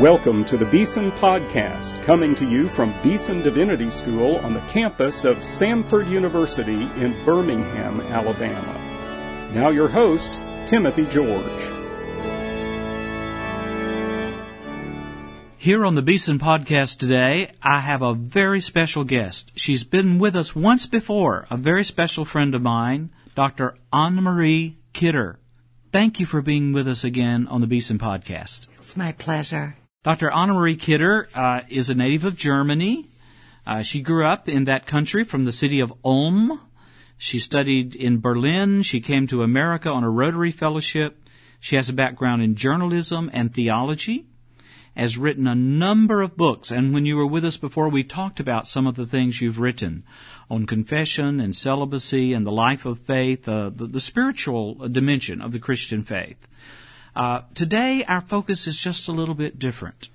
Welcome to the Beeson Podcast, coming to you from Beeson Divinity School on the campus of Samford University in Birmingham, Alabama. Now, your host, Timothy George. Here on the Beeson Podcast today, I have a very special guest. She's been with us once before, a very special friend of mine, Dr. Anne Marie Kidder. Thank you for being with us again on the Beeson Podcast. It's my pleasure. Dr. Anne Marie Kidder uh, is a native of Germany. Uh, she grew up in that country from the city of Ulm. She studied in Berlin. She came to America on a Rotary Fellowship. She has a background in journalism and theology has written a number of books, and when you were with us before, we talked about some of the things you've written on confession and celibacy and the life of faith, uh, the, the, spiritual dimension of the Christian faith. Uh, today, our focus is just a little bit different.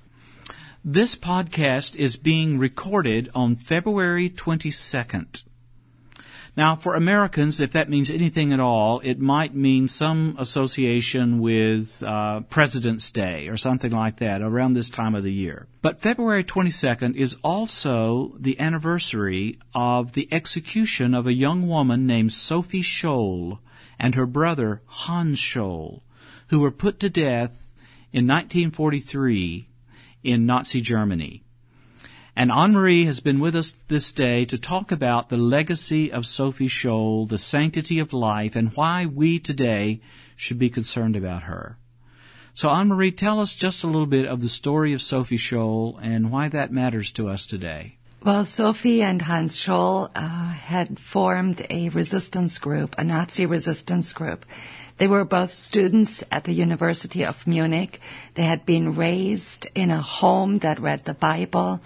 This podcast is being recorded on February 22nd. Now, for Americans, if that means anything at all, it might mean some association with uh, President's Day or something like that around this time of the year. But February 22nd is also the anniversary of the execution of a young woman named Sophie Scholl and her brother Hans Scholl, who were put to death in 1943 in Nazi Germany. And Anne Marie has been with us this day to talk about the legacy of Sophie Scholl, the sanctity of life, and why we today should be concerned about her. So, Anne Marie, tell us just a little bit of the story of Sophie Scholl and why that matters to us today. Well, Sophie and Hans Scholl uh, had formed a resistance group, a Nazi resistance group. They were both students at the University of Munich. They had been raised in a home that read the Bible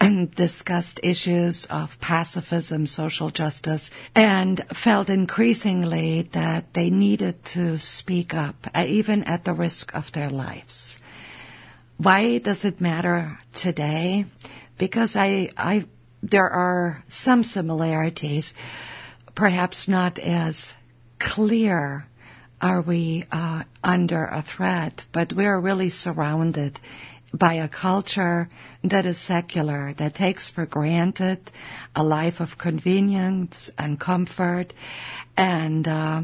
and discussed issues of pacifism, social justice, and felt increasingly that they needed to speak up, uh, even at the risk of their lives. Why does it matter today? Because I, I, there are some similarities, perhaps not as clear are we uh, under a threat, but we are really surrounded by a culture that is secular, that takes for granted a life of convenience and comfort, and uh,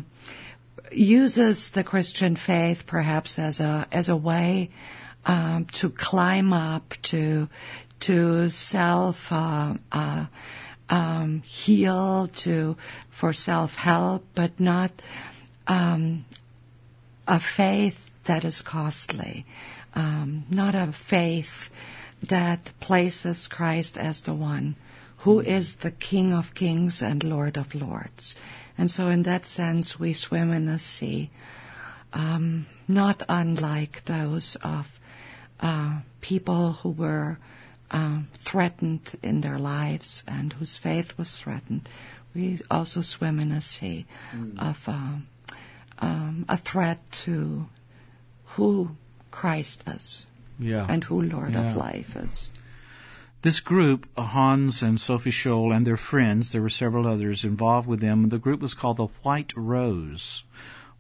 uses the Christian faith perhaps as a as a way um, to climb up to to self uh, uh, um, heal to for self help, but not um, a faith that is costly um, not a faith that places Christ as the one who is the King of kings and Lord of lords. And so, in that sense, we swim in a sea, um, not unlike those of uh, people who were uh, threatened in their lives and whose faith was threatened. We also swim in a sea mm. of uh, um, a threat to who Christ is. Yeah. And who Lord yeah. of life is. This group, Hans and Sophie Scholl and their friends, there were several others involved with them. The group was called the White Rose.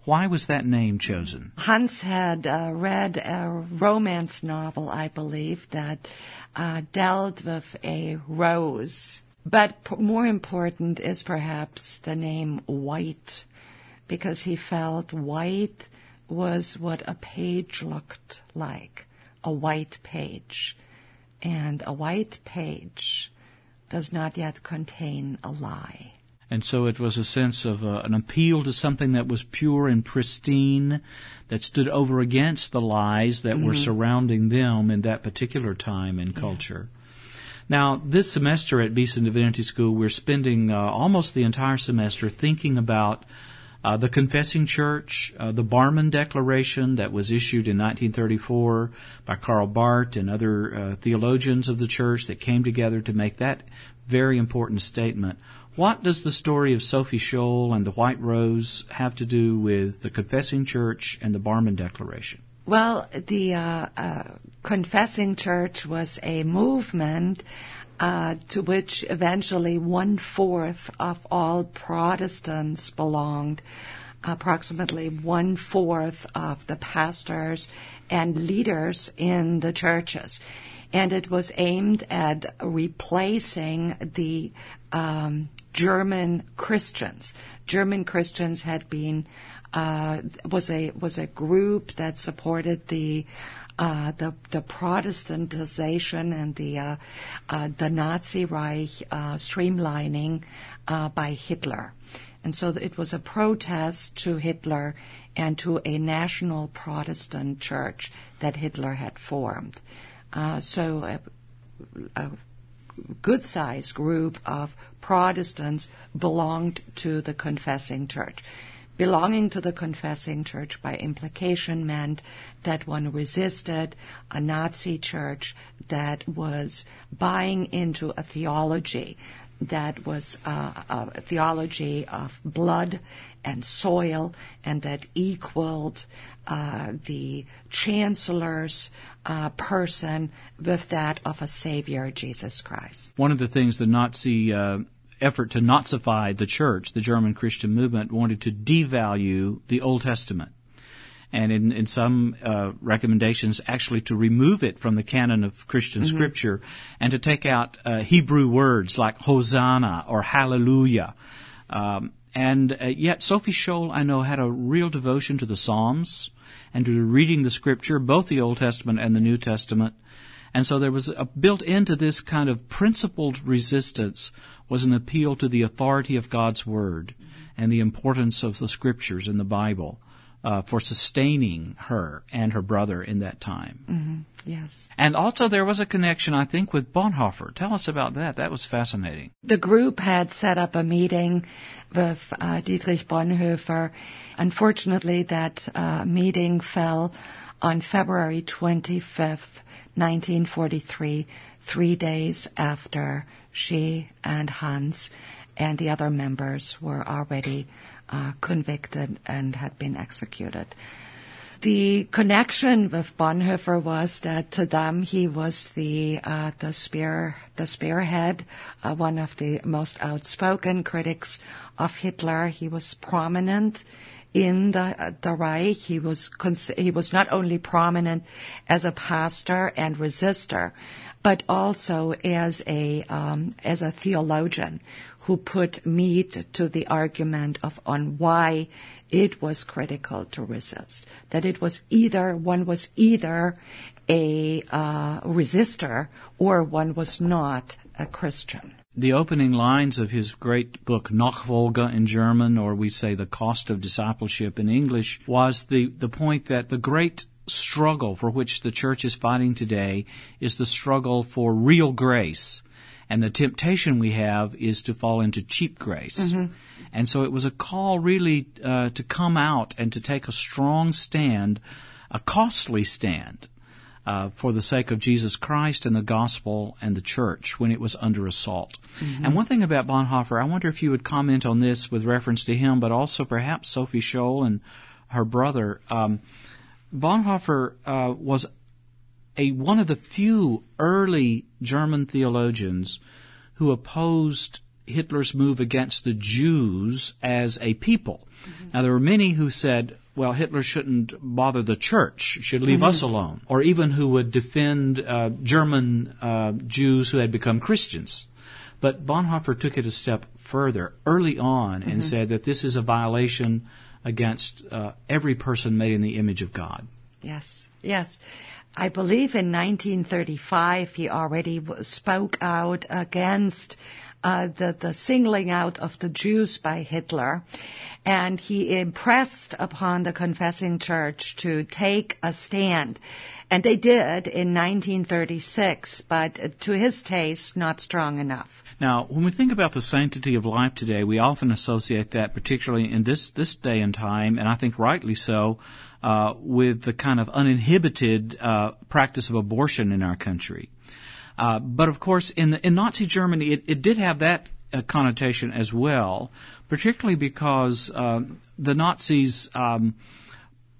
Why was that name chosen? Hans had uh, read a romance novel, I believe, that uh, dealt with a rose. But p- more important is perhaps the name White, because he felt white was what a page looked like a white page. And a white page does not yet contain a lie. And so it was a sense of uh, an appeal to something that was pure and pristine, that stood over against the lies that mm-hmm. were surrounding them in that particular time and culture. Yes. Now, this semester at Beeson Divinity School, we're spending uh, almost the entire semester thinking about uh, the Confessing Church, uh, the Barmen Declaration that was issued in 1934 by Karl Barth and other uh, theologians of the church that came together to make that very important statement. What does the story of Sophie Scholl and the White Rose have to do with the Confessing Church and the Barmen Declaration? Well, the uh, uh, Confessing Church was a movement to which eventually one fourth of all Protestants belonged. approximately one fourth of the pastors and leaders in the churches. And it was aimed at replacing the um, German Christians. German Christians had been uh, was a was a group that supported the uh, the, the Protestantization and the uh, uh the Nazi Reich uh, streamlining uh, by Hitler, and so it was a protest to Hitler and to a national Protestant church that Hitler had formed. so a, a good sized group of Protestants belonged to the confessing church. Belonging to the confessing church by implication meant that one resisted a Nazi church that was buying into a theology that was uh, a theology of blood and soil and that equaled uh, the chancellor's uh, person with that of a savior, Jesus Christ. One of the things the Nazi uh, effort to Nazify the church, the German Christian movement, wanted to devalue the Old Testament. And in, in some uh, recommendations, actually to remove it from the canon of Christian mm-hmm. scripture and to take out uh, Hebrew words like Hosanna or Hallelujah. Um, and uh, yet, Sophie Scholl, I know, had a real devotion to the Psalms and to reading the scripture, both the Old Testament and the New Testament. And so there was a, built into this kind of principled resistance was an appeal to the authority of God's Word and the importance of the Scriptures in the Bible. Uh, for sustaining her and her brother in that time. Mm-hmm. Yes. And also there was a connection, I think, with Bonhoeffer. Tell us about that. That was fascinating. The group had set up a meeting with uh, Dietrich Bonhoeffer. Unfortunately, that uh, meeting fell on February 25th, 1943, three days after she and Hans and the other members were already uh, convicted and had been executed. The connection with Bonhoeffer was that to them he was the uh, the spear the spearhead, uh, one of the most outspoken critics of Hitler. He was prominent in the the Reich. He was he was not only prominent as a pastor and resistor, but also as a um, as a theologian who put meat to the argument of on why it was critical to resist. That it was either one was either a uh, resistor or one was not a Christian. The opening lines of his great book Nachfolge in German, or we say the cost of discipleship in English, was the, the point that the great struggle for which the church is fighting today is the struggle for real grace. And the temptation we have is to fall into cheap grace. Mm-hmm. And so it was a call really uh, to come out and to take a strong stand, a costly stand, uh, for the sake of Jesus Christ and the gospel and the church when it was under assault. Mm-hmm. And one thing about Bonhoeffer, I wonder if you would comment on this with reference to him, but also perhaps Sophie Scholl and her brother. Um, Bonhoeffer uh, was a one of the few early German theologians who opposed Hitler's move against the Jews as a people. Mm-hmm. Now there were many who said, well, Hitler shouldn't bother the church, should leave mm-hmm. us alone, or even who would defend uh, German uh, Jews who had become Christians. But Bonhoeffer took it a step further early on and mm-hmm. said that this is a violation against uh, every person made in the image of God. Yes, yes. I believe in 1935 he already spoke out against the, the singling out of the Jews by Hitler, and he impressed upon the confessing church to take a stand. And they did in 1936, but to his taste, not strong enough. Now, when we think about the sanctity of life today, we often associate that, particularly in this, this day and time, and I think rightly so, uh, with the kind of uninhibited uh, practice of abortion in our country. Uh, but of course, in, the, in Nazi Germany, it, it did have that uh, connotation as well, particularly because um, the Nazis um,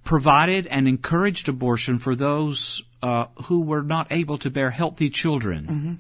provided and encouraged abortion for those uh, who were not able to bear healthy children. Mm-hmm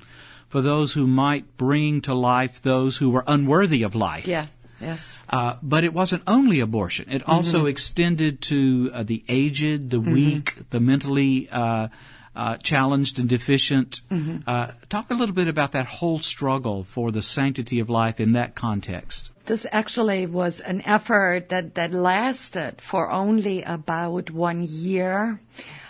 for those who might bring to life those who were unworthy of life. Yes. yes. Uh, but it wasn't only abortion. It also mm-hmm. extended to uh, the aged, the mm-hmm. weak, the mentally uh, uh, challenged and deficient. Mm-hmm. Uh, talk a little bit about that whole struggle for the sanctity of life in that context. This actually was an effort that, that lasted for only about one year.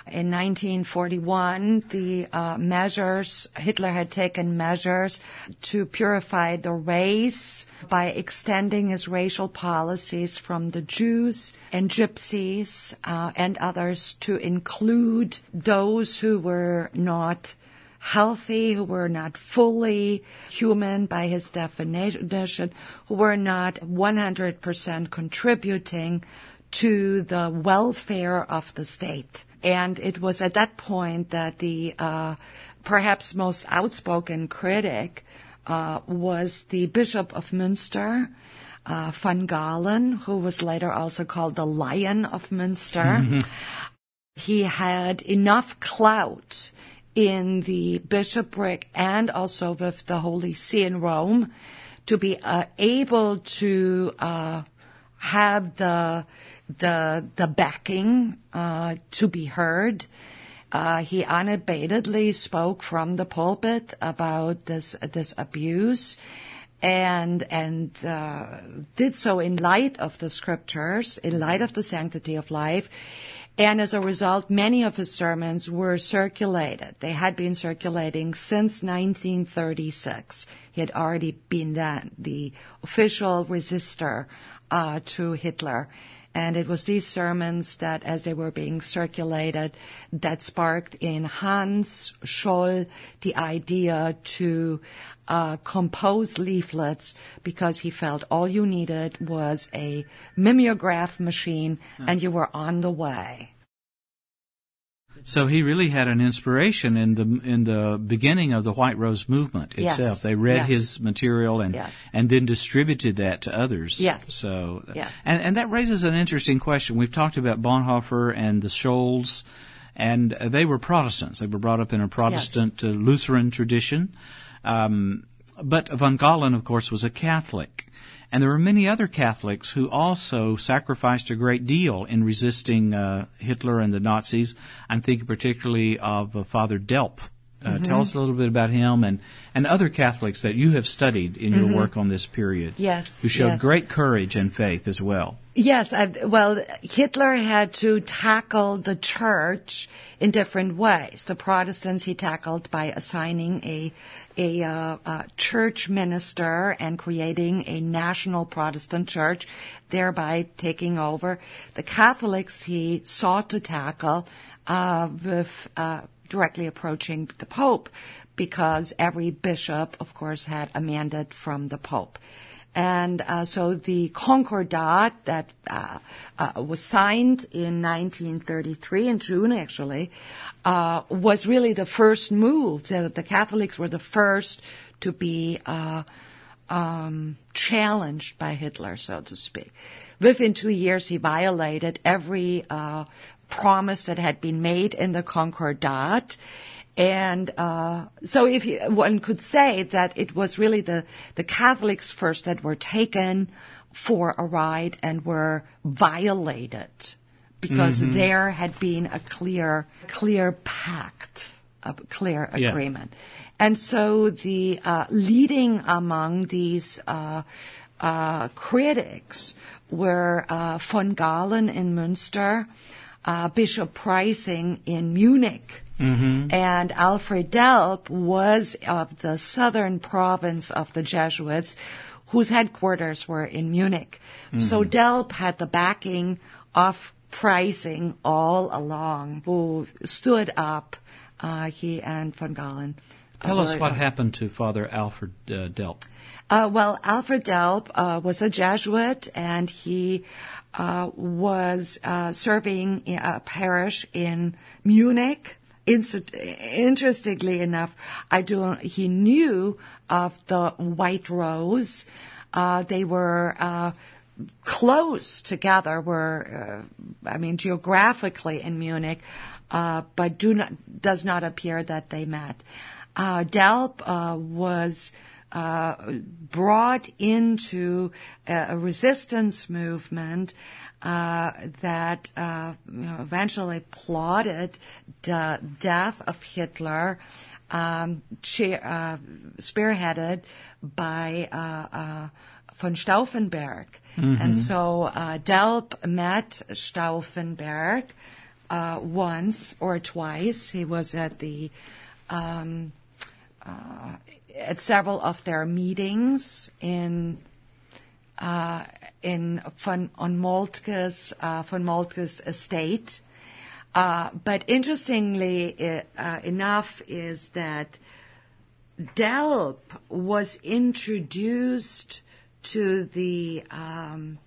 In 1941, the uh, measures, Hitler had taken measures to purify the race by extending his racial policies from the Jews and Gypsies uh, and others to include those who were not healthy, who were not fully human by his definition, who were not 100% contributing to the welfare of the state. And it was at that point that the uh, perhaps most outspoken critic uh, was the Bishop of Münster, uh, von Galen, who was later also called the Lion of Münster. Mm-hmm. He had enough clout in the bishopric and also with the Holy See in Rome to be uh, able to uh, have the the the backing uh, to be heard. Uh, he unabatedly spoke from the pulpit about this this abuse, and and uh, did so in light of the scriptures, in light of the sanctity of life. And as a result, many of his sermons were circulated. They had been circulating since 1936. He had already been that, the official resistor uh, to Hitler. And it was these sermons that, as they were being circulated, that sparked in Hans Scholl the idea to uh, compose leaflets because he felt all you needed was a mimeograph machine and you were on the way. So he really had an inspiration in the in the beginning of the White Rose movement itself. Yes. They read yes. his material and yes. and then distributed that to others. Yes. So yes. and and that raises an interesting question. We've talked about Bonhoeffer and the Scholls, and they were Protestants. They were brought up in a Protestant uh, Lutheran tradition. Um, but von Galen, of course, was a Catholic. And there were many other Catholics who also sacrificed a great deal in resisting uh, Hitler and the Nazis. I'm thinking particularly of uh, Father Delp. Uh, mm-hmm. Tell us a little bit about him and, and other Catholics that you have studied in mm-hmm. your work on this period. Yes. Who showed yes. great courage and faith as well. Yes, I, well, Hitler had to tackle the church in different ways. The Protestants he tackled by assigning a a, uh, a church minister and creating a national Protestant church, thereby taking over. The Catholics he sought to tackle uh, with uh, directly approaching the Pope, because every bishop, of course, had a mandate from the Pope. And uh, so the Concordat that uh, uh, was signed in 1933, in June actually, uh, was really the first move. The, the, Catholics were the first to be uh, um, challenged by Hitler, so to speak. Within two years, he violated every uh, promise that had been made in the Concordat and uh, so, if you, one could say that it was really the the Catholics first that were taken for a ride and were violated because mm-hmm. there had been a clear clear pact, a clear agreement, yeah. and so the uh, leading among these. Uh, uh critics were uh, von Galen in Münster, uh, Bishop Preysing in Munich, Mm-hmm. And Alfred Delp was of the southern province of the Jesuits, whose headquarters were in Munich. Mm-hmm. So Delp had the backing of Preysing all along, who stood up, uh, he and von Galen. Tell us what happened to Father Alfred uh, Delp. Uh, well, Alfred Delp uh, was a Jesuit, and he uh, was uh, serving in a parish in Munich interestingly enough, I do. He knew of the White Rose. Uh, they were uh, close together. Were uh, I mean geographically in Munich, uh, but do not does not appear that they met. Uh, Delp uh, was uh, brought into a, resistance movement uh, that uh, you know, eventually plotted the death of Hitler, um, che- uh, spearheaded by uh, uh, von Stauffenberg. And so uh, Delp met Stauffenberg uh, once or twice. He was at the um, uh, at several of their meetings in uh, in von on Moltke's uh, von Moltke's estate. Uh, but interestingly uh, enough, is that Delp was introduced to the um,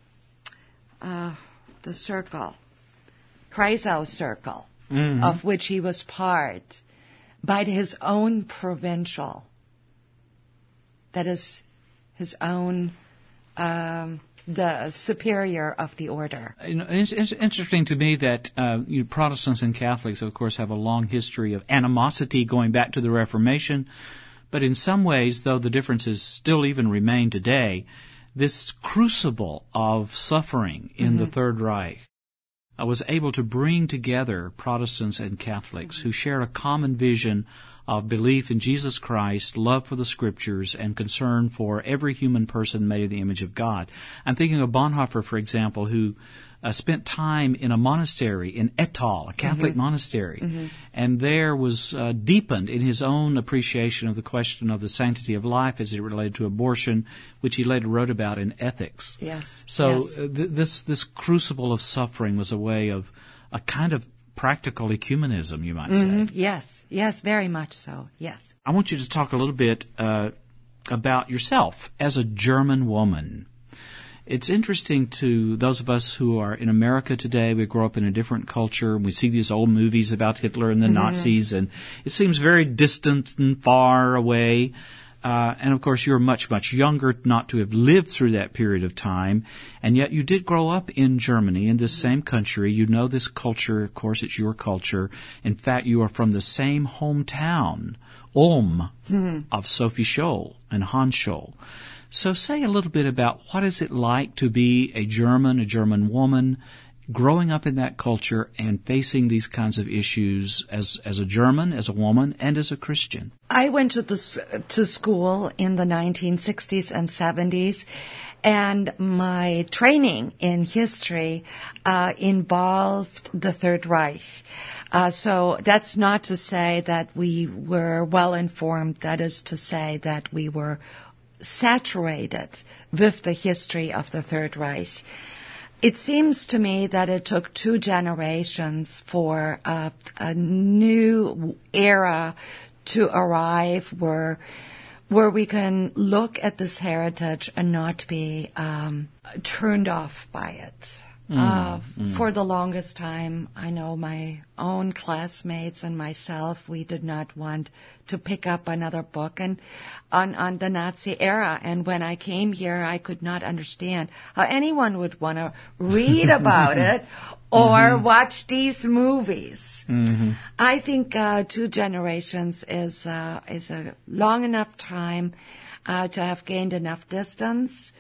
uh, the circle, Kreisau circle, of which he was part, by his own provincial. That is, his own um, the superior of the order. You know, it's, it's interesting to me that uh, you Protestants and Catholics, of course, have a long history of animosity going back to the Reformation. But in some ways, though the differences still even remain today, this crucible of suffering in the Third Reich uh, was able to bring together Protestants and Catholics who share a common vision of belief in Jesus Christ, love for the Scriptures, and concern for every human person made in the image of God. I'm thinking of Bonhoeffer, for example, who uh, spent time in a monastery in Ettal, a Catholic monastery, and there was uh, deepened in his own appreciation of the question of the sanctity of life as it related to abortion, which he later wrote about in Ethics. Yes. So yes. uh, th- this this crucible of suffering was a way of a kind of practical ecumenism, you might say. yes, yes, very much so. Yes. I want you to talk a little bit uh, about yourself as a German woman. It's interesting to those of us who are in America today. We grow up in a different culture. We see these old movies about Hitler and the Nazis, and it seems very distant and far away. Uh, and of course, you're much, much younger not to have lived through that period of time. And yet you did grow up in Germany, in this same country. You know this culture. Of course, it's your culture. In fact, you are from the same hometown, Ulm, of Sophie Scholl and Hans Scholl. So say a little bit about what is it like to be a German, a German woman, growing up in that culture and facing these kinds of issues as, as a German, as a woman, and as a Christian. I went to the to school in the 1960s and 70s, and my training in history uh, involved the Third Reich. Uh, so that's not to say that we were well informed. That is to say that we were saturated with the history of the Third Reich. It seems to me that it took two generations for a, a new era to arrive where where we can look at this heritage and not be um, turned off by it. Uh, For the longest time, I know my own classmates and myself, we did not want to pick up another book and on, on the Nazi era. And when I came here, I could not understand how anyone would want to read about it or watch these movies. I think uh, two generations is uh, is a long enough time uh, to have gained enough distance,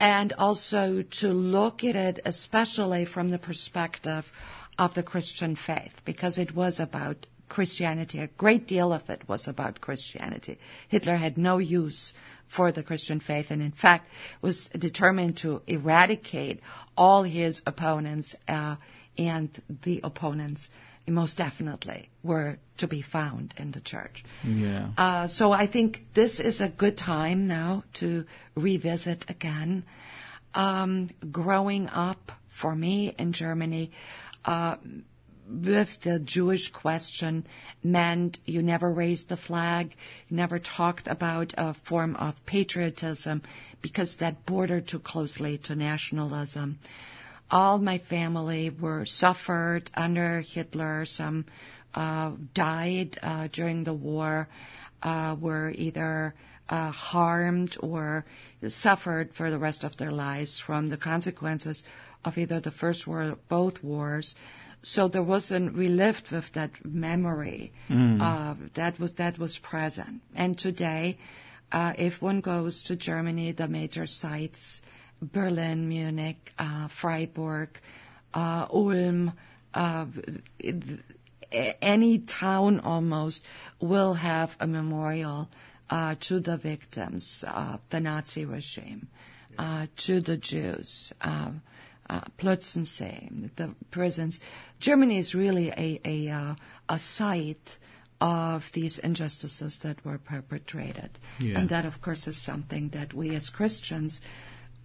and also to look at it, especially from the perspective of the Christian faith, because it was about Christianity. A great deal of it was about Christianity. Hitler had no use for the Christian faith, and in fact was determined to eradicate all his opponents, uh, and the opponents most definitely were to be found in the church. Yeah. Uh, so I think this is a good time now to revisit again. Um, growing up for me in Germany, uh, with the Jewish question meant you never raised the flag, you never talked about a form of patriotism because that bordered too closely to nationalism. All my family were suffered under Hitler. Some uh, died uh, during the war, uh, were either uh, harmed or suffered for the rest of their lives from the consequences of either the first war or both wars. So there wasn't we lived with that memory uh, that was that was present. And today, uh, if one goes to Germany, the major sites, Berlin, Munich, uh, Freiburg, uh, Ulm, uh, any town almost will have a memorial uh, to the victims of the Nazi regime, uh, to the Jews, uh, uh, Plötzensee, the prisons. Germany is really a, a, uh, a site of these injustices that were perpetrated. Yeah. And that, of course, is something that we as Christians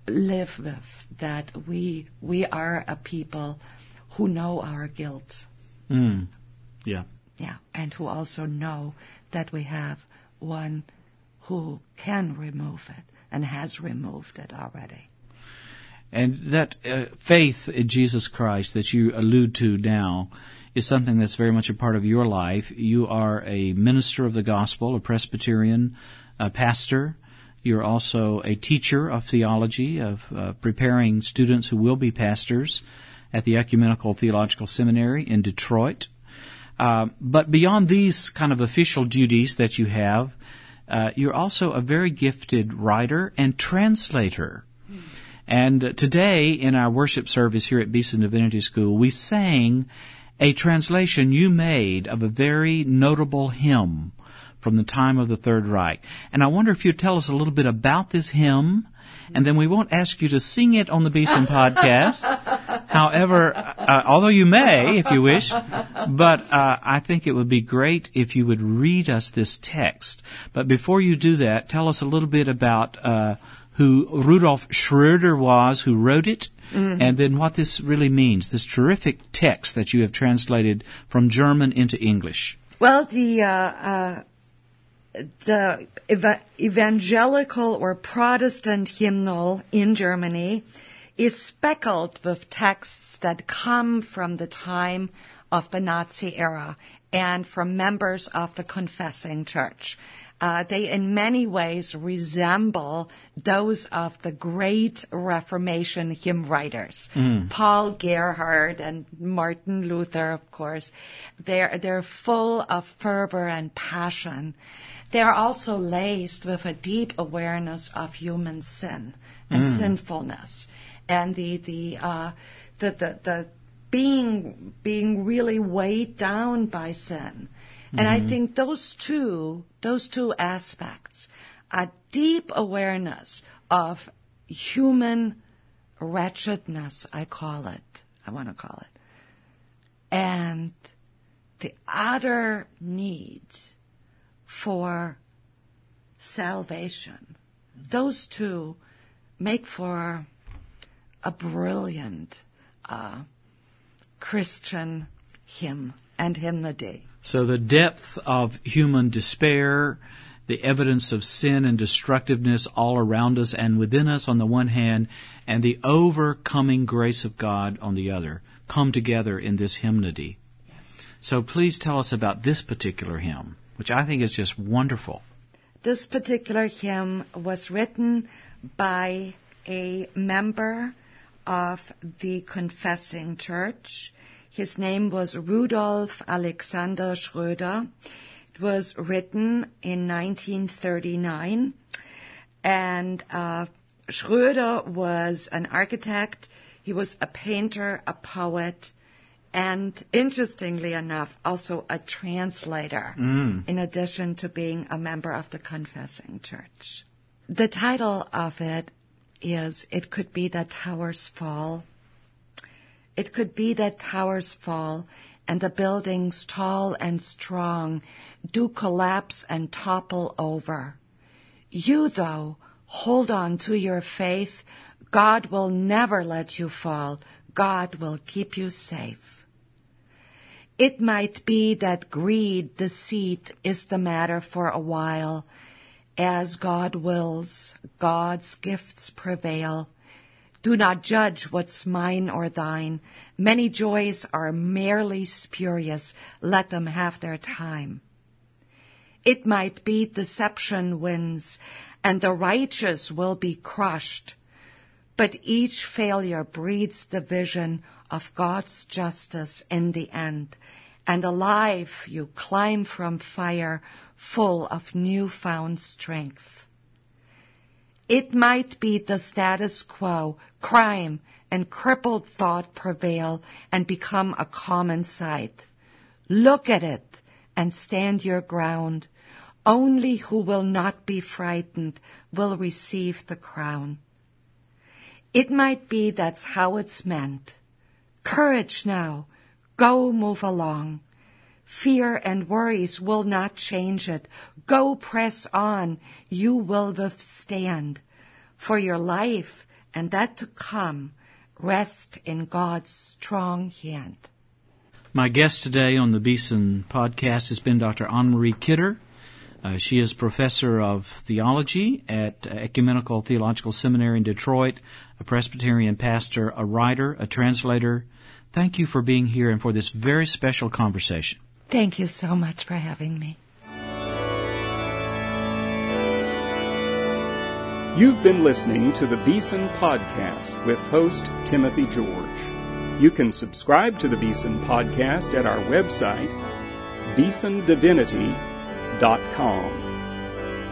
live with, that we, we are a people who know our guilt. Mm. Yeah. Yeah, and who also know that we have one who can remove it and has removed it already. And that uh, faith in Jesus Christ that you allude to now is something that's very much a part of your life. You are a minister of the gospel, a Presbyterian, a pastor. You're also a teacher of theology, of uh, preparing students who will be pastors at the Ecumenical Theological Seminary in Detroit. Uh, but beyond these kind of official duties that you have, uh, you're also a very gifted writer and translator. And today in our worship service here at Beeson Divinity School, we sang a translation you made of a very notable hymn from the time of the Third Reich. And I wonder if you'd tell us a little bit about this hymn, and then we won't ask you to sing it on the Beeson podcast. However, uh, although you may, if you wish, but uh, I think it would be great if you would read us this text. But before you do that, tell us a little bit about uh, who Rudolf Schröder was, who wrote it, and then what this really means, this terrific text that you have translated from German into English. Well, the uh, uh, the eva- evangelical or Protestant hymnal in Germany is speckled with texts that come from the time of the Nazi era and from members of the confessing church. Uh, they in many ways resemble those of the great Reformation hymn writers, Paul Gerhardt and Martin Luther, of course. They're, they're full of fervor and passion. They are also laced with a deep awareness of human sin and sinfulness. And the, the, uh, the, the, the being, being really weighed down by sin. And I think those two, those two aspects, a deep awareness of human wretchedness, I call it, I want to call it, and the utter need for salvation. Those two make for a brilliant uh, Christian hymn and hymnody. So the depth of human despair, the evidence of sin and destructiveness all around us and within us on the one hand, and the overcoming grace of God on the other, come together in this hymnody. So please tell us about this particular hymn, which I think is just wonderful. This particular hymn was written by a member of the Confessing Church. His name was Rudolf Alexander Schröder. It was written in 1939, and uh, Schröder was an architect. He was a painter, a poet, and interestingly enough, also a translator, mm. in addition to being a member of the Confessing Church. The title of it is It Could Be That Towers Fall. It could be that towers fall and the buildings tall and strong do collapse and topple over. You, though, hold on to your faith. God will never let you fall. God will keep you safe. It might be that greed, deceit is the matter for a while. As God wills, God's gifts prevail. Do not judge what's mine or thine. Many joys are merely spurious. Let them have their time. It might be deception wins and the righteous will be crushed. But each failure breeds the vision of God's justice in the end. And alive you climb from fire full of newfound strength. It might be the status quo, crime, and crippled thought prevail and become a common sight. Look at it and stand your ground. Only who will not be frightened will receive the crown. It might be that's how it's meant. Courage now. Go move along. Fear and worries will not change it. Go press on. You will withstand. For your life and that to come, rest in God's strong hand. My guest today on the Beeson podcast has been Dr. Anne Marie Kidder. Uh, she is professor of theology at Ecumenical Theological Seminary in Detroit, a Presbyterian pastor, a writer, a translator. Thank you for being here and for this very special conversation. Thank you so much for having me. You've been listening to the Beeson Podcast with host Timothy George. You can subscribe to the Beeson Podcast at our website, beesondivinity.com.